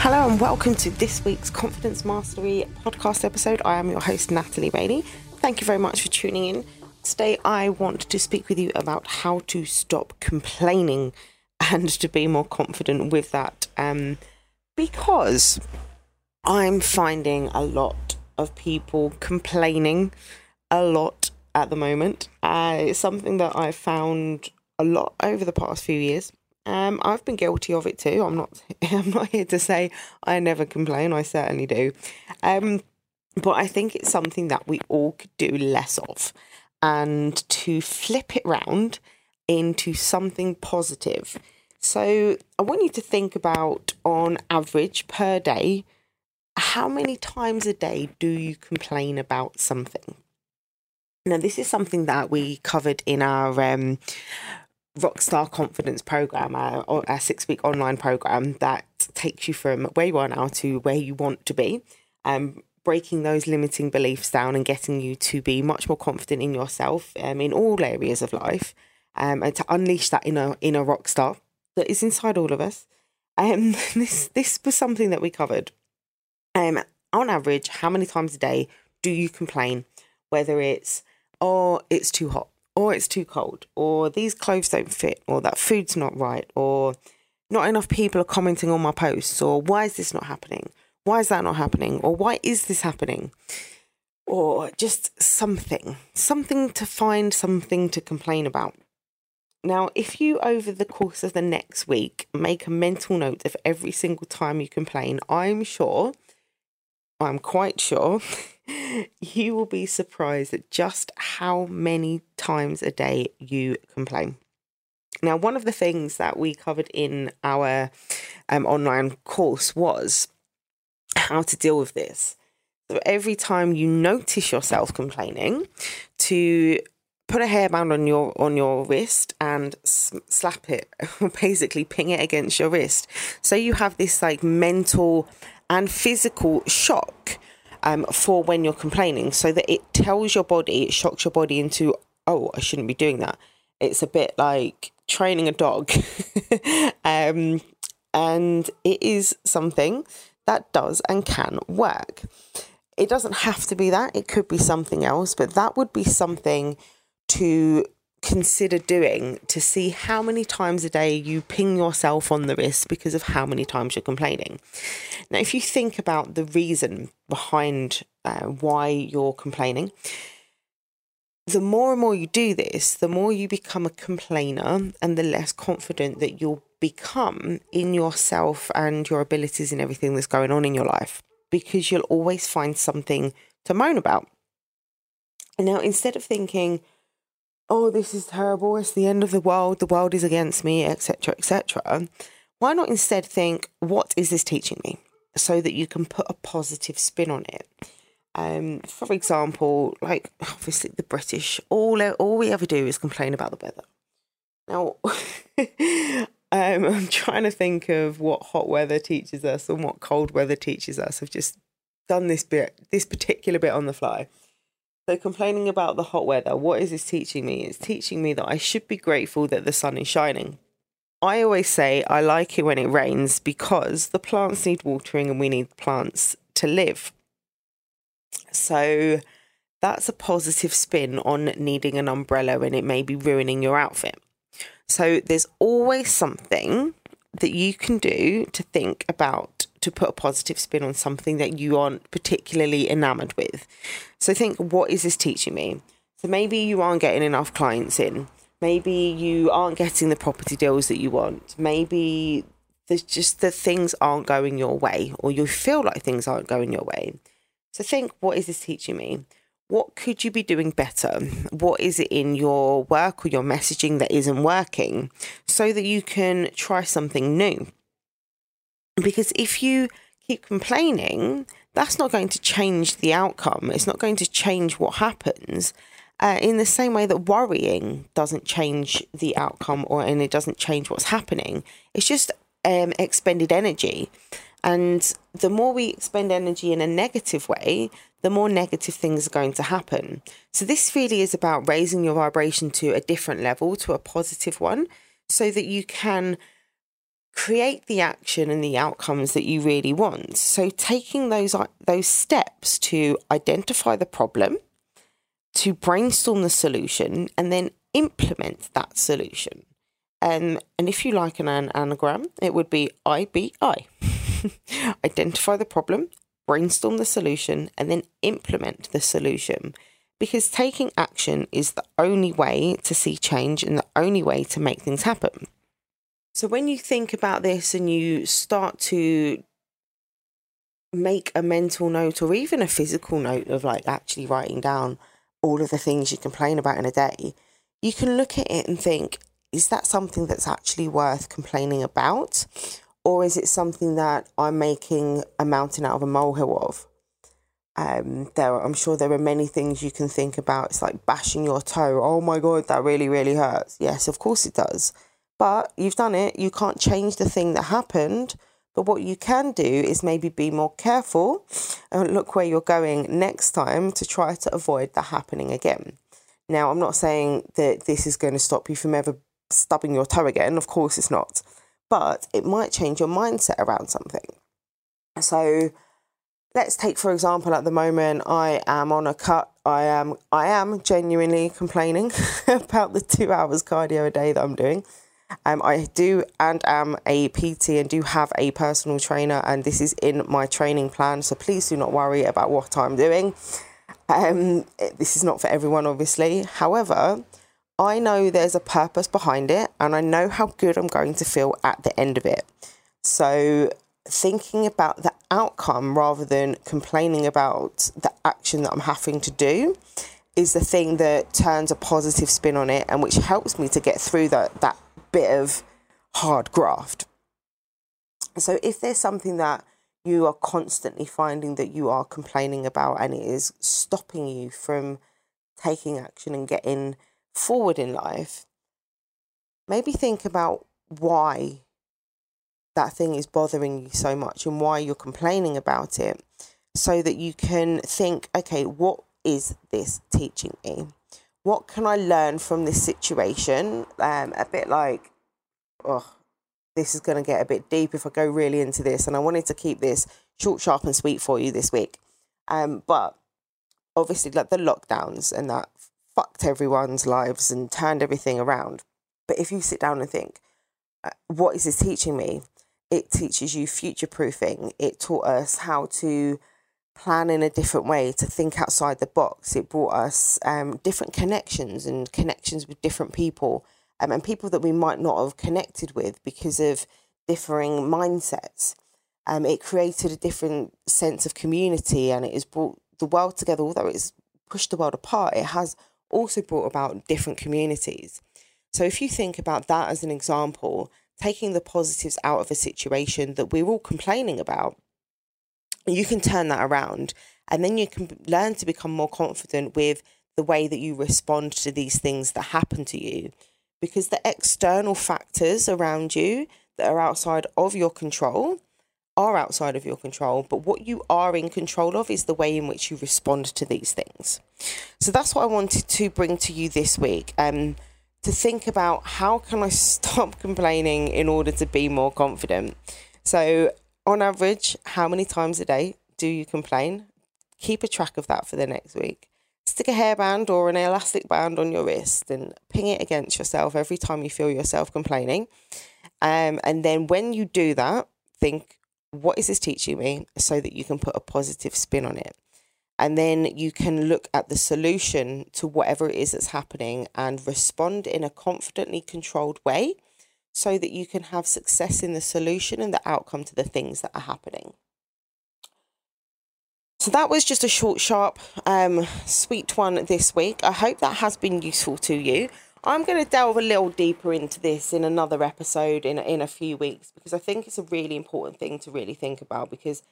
Hello and welcome to this week's Confidence Mastery podcast episode. I am your host, Natalie Bailey. Thank you very much for tuning in. Today, I want to speak with you about how to stop complaining and to be more confident with that. Um, because I'm finding a lot of people complaining a lot at the moment. Uh, it's something that I've found a lot over the past few years. Um, I've been guilty of it too. I'm not. I'm not here to say I never complain. I certainly do. Um, but I think it's something that we all could do less of, and to flip it round into something positive. So I want you to think about, on average per day, how many times a day do you complain about something? Now, this is something that we covered in our um, Rockstar Confidence program, our, our six week online program that takes you from where you are now to where you want to be. Um, breaking those limiting beliefs down and getting you to be much more confident in yourself um, in all areas of life um, and to unleash that inner inner rock star that is inside all of us. Um, this this was something that we covered. Um, on average, how many times a day do you complain? Whether it's oh, it's too hot, or it's too cold, or these clothes don't fit, or that food's not right, or not enough people are commenting on my posts, or why is this not happening? Why is that not happening? Or why is this happening? Or just something, something to find something to complain about. Now, if you over the course of the next week make a mental note of every single time you complain, I'm sure, I'm quite sure, you will be surprised at just how many times a day you complain. Now, one of the things that we covered in our um, online course was how to deal with this. So every time you notice yourself complaining, to put a hairband on your on your wrist and slap it, basically ping it against your wrist, so you have this like mental and physical shock um, for when you're complaining, so that it tells your body, it shocks your body into, oh, I shouldn't be doing that. It's a bit like training a dog, um, and it is something that does and can work. It doesn't have to be that, it could be something else, but that would be something to consider doing to see how many times a day you ping yourself on the wrist because of how many times you're complaining. Now, if you think about the reason behind uh, why you're complaining, the more and more you do this, the more you become a complainer and the less confident that you'll become in yourself and your abilities and everything that's going on in your life because you'll always find something to moan about. Now, instead of thinking, oh, this is terrible, it's the end of the world, the world is against me, etc., etc., why not instead think, what is this teaching me? So that you can put a positive spin on it. Um, for example, like obviously the British, all all we ever do is complain about the weather. Now, um, I'm trying to think of what hot weather teaches us and what cold weather teaches us. I've just done this bit, this particular bit on the fly. So, complaining about the hot weather, what is this teaching me? It's teaching me that I should be grateful that the sun is shining. I always say I like it when it rains because the plants need watering and we need plants to live. So that's a positive spin on needing an umbrella and it may be ruining your outfit. So there's always something that you can do to think about to put a positive spin on something that you aren't particularly enamored with. So think, what is this teaching me? So maybe you aren't getting enough clients in. Maybe you aren't getting the property deals that you want. Maybe there's just the things aren't going your way, or you feel like things aren't going your way. So think, what is this teaching me? What could you be doing better? What is it in your work or your messaging that isn't working so that you can try something new? Because if you keep complaining, that's not going to change the outcome. It's not going to change what happens. Uh, in the same way that worrying doesn't change the outcome or and it doesn't change what's happening. It's just um, expended energy. And the more we expend energy in a negative way, the more negative things are going to happen. So, this really is about raising your vibration to a different level, to a positive one, so that you can create the action and the outcomes that you really want. So, taking those, those steps to identify the problem, to brainstorm the solution, and then implement that solution. Um, and if you like an anagram, it would be IBI. Identify the problem, brainstorm the solution, and then implement the solution. Because taking action is the only way to see change and the only way to make things happen. So when you think about this and you start to make a mental note or even a physical note of like actually writing down all of the things you complain about in a day, you can look at it and think, is that something that's actually worth complaining about? Or is it something that I'm making a mountain out of a molehill of? Um, there, I'm sure there are many things you can think about. It's like bashing your toe. Oh my god, that really, really hurts. Yes, of course it does. But you've done it. You can't change the thing that happened. But what you can do is maybe be more careful and look where you're going next time to try to avoid that happening again. Now, I'm not saying that this is going to stop you from ever stubbing your toe again. Of course, it's not. But it might change your mindset around something. So, let's take for example at the moment I am on a cut. I am I am genuinely complaining about the two hours cardio a day that I'm doing. Um, I do and am a PT and do have a personal trainer, and this is in my training plan. So please do not worry about what I'm doing. Um, this is not for everyone, obviously. However, I know there's a purpose behind it and I know how good I'm going to feel at the end of it. So, thinking about the outcome rather than complaining about the action that I'm having to do is the thing that turns a positive spin on it and which helps me to get through that, that bit of hard graft. So, if there's something that you are constantly finding that you are complaining about and it is stopping you from taking action and getting forward in life, maybe think about why that thing is bothering you so much and why you're complaining about it so that you can think, okay, what is this teaching me? What can I learn from this situation? Um, a bit like, oh, this is going to get a bit deep if I go really into this. And I wanted to keep this short, sharp, and sweet for you this week. Um, but obviously, like the lockdowns and that fucked everyone's lives and turned everything around. But if you sit down and think, uh, what is this teaching me? It teaches you future proofing. It taught us how to plan in a different way, to think outside the box. It brought us um, different connections and connections with different people um, and people that we might not have connected with because of differing mindsets. Um, it created a different sense of community and it has brought the world together, although it's pushed the world apart, it has also brought about different communities. So if you think about that as an example, taking the positives out of a situation that we're all complaining about, you can turn that around and then you can learn to become more confident with the way that you respond to these things that happen to you because the external factors around you that are outside of your control are outside of your control, but what you are in control of is the way in which you respond to these things. So that's what I wanted to bring to you this week. Um, to think about how can I stop complaining in order to be more confident. So, on average, how many times a day do you complain? Keep a track of that for the next week. Stick a hairband or an elastic band on your wrist and ping it against yourself every time you feel yourself complaining. Um, and then when you do that, think, what is this teaching me so that you can put a positive spin on it and then you can look at the solution to whatever it is that's happening and respond in a confidently controlled way so that you can have success in the solution and the outcome to the things that are happening so that was just a short sharp um, sweet one this week i hope that has been useful to you I'm going to delve a little deeper into this in another episode in in a few weeks because I think it's a really important thing to really think about because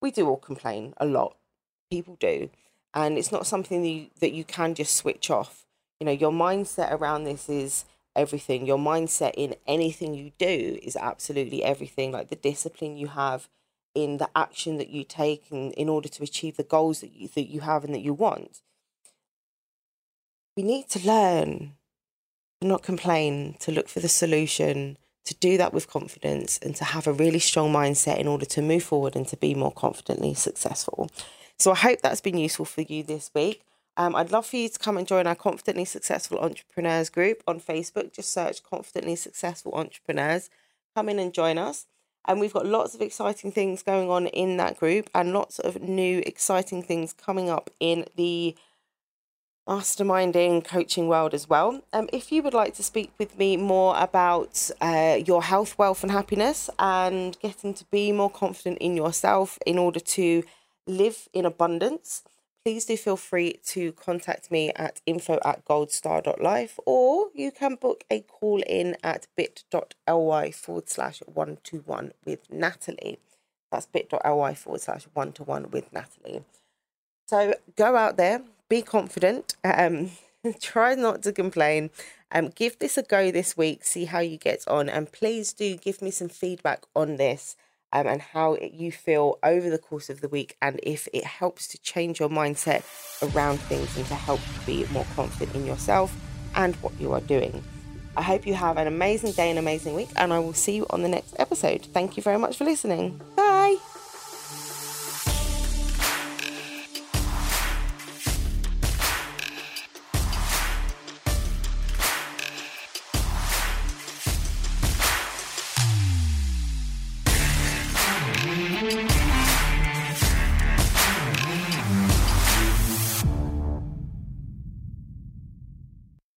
we do all complain a lot. People do, and it's not something that you, that you can just switch off. You know, your mindset around this is everything. Your mindset in anything you do is absolutely everything. Like the discipline you have in the action that you take in, in order to achieve the goals that you that you have and that you want. We need to learn to not complain, to look for the solution, to do that with confidence and to have a really strong mindset in order to move forward and to be more confidently successful. So I hope that's been useful for you this week. Um, I'd love for you to come and join our Confidently Successful Entrepreneurs group on Facebook. Just search Confidently Successful Entrepreneurs. Come in and join us. And we've got lots of exciting things going on in that group and lots of new exciting things coming up in the masterminding coaching world as well. Um, if you would like to speak with me more about uh, your health, wealth, and happiness and getting to be more confident in yourself in order to live in abundance, please do feel free to contact me at info at goldstar.life or you can book a call in at bit.ly forward slash one to one with Natalie. That's bit.ly forward slash one to one with Natalie. So go out there, be confident, um, try not to complain. Um, give this a go this week, see how you get on, and please do give me some feedback on this um, and how you feel over the course of the week, and if it helps to change your mindset around things and to help you be more confident in yourself and what you are doing. I hope you have an amazing day and amazing week, and I will see you on the next episode. Thank you very much for listening. Bye.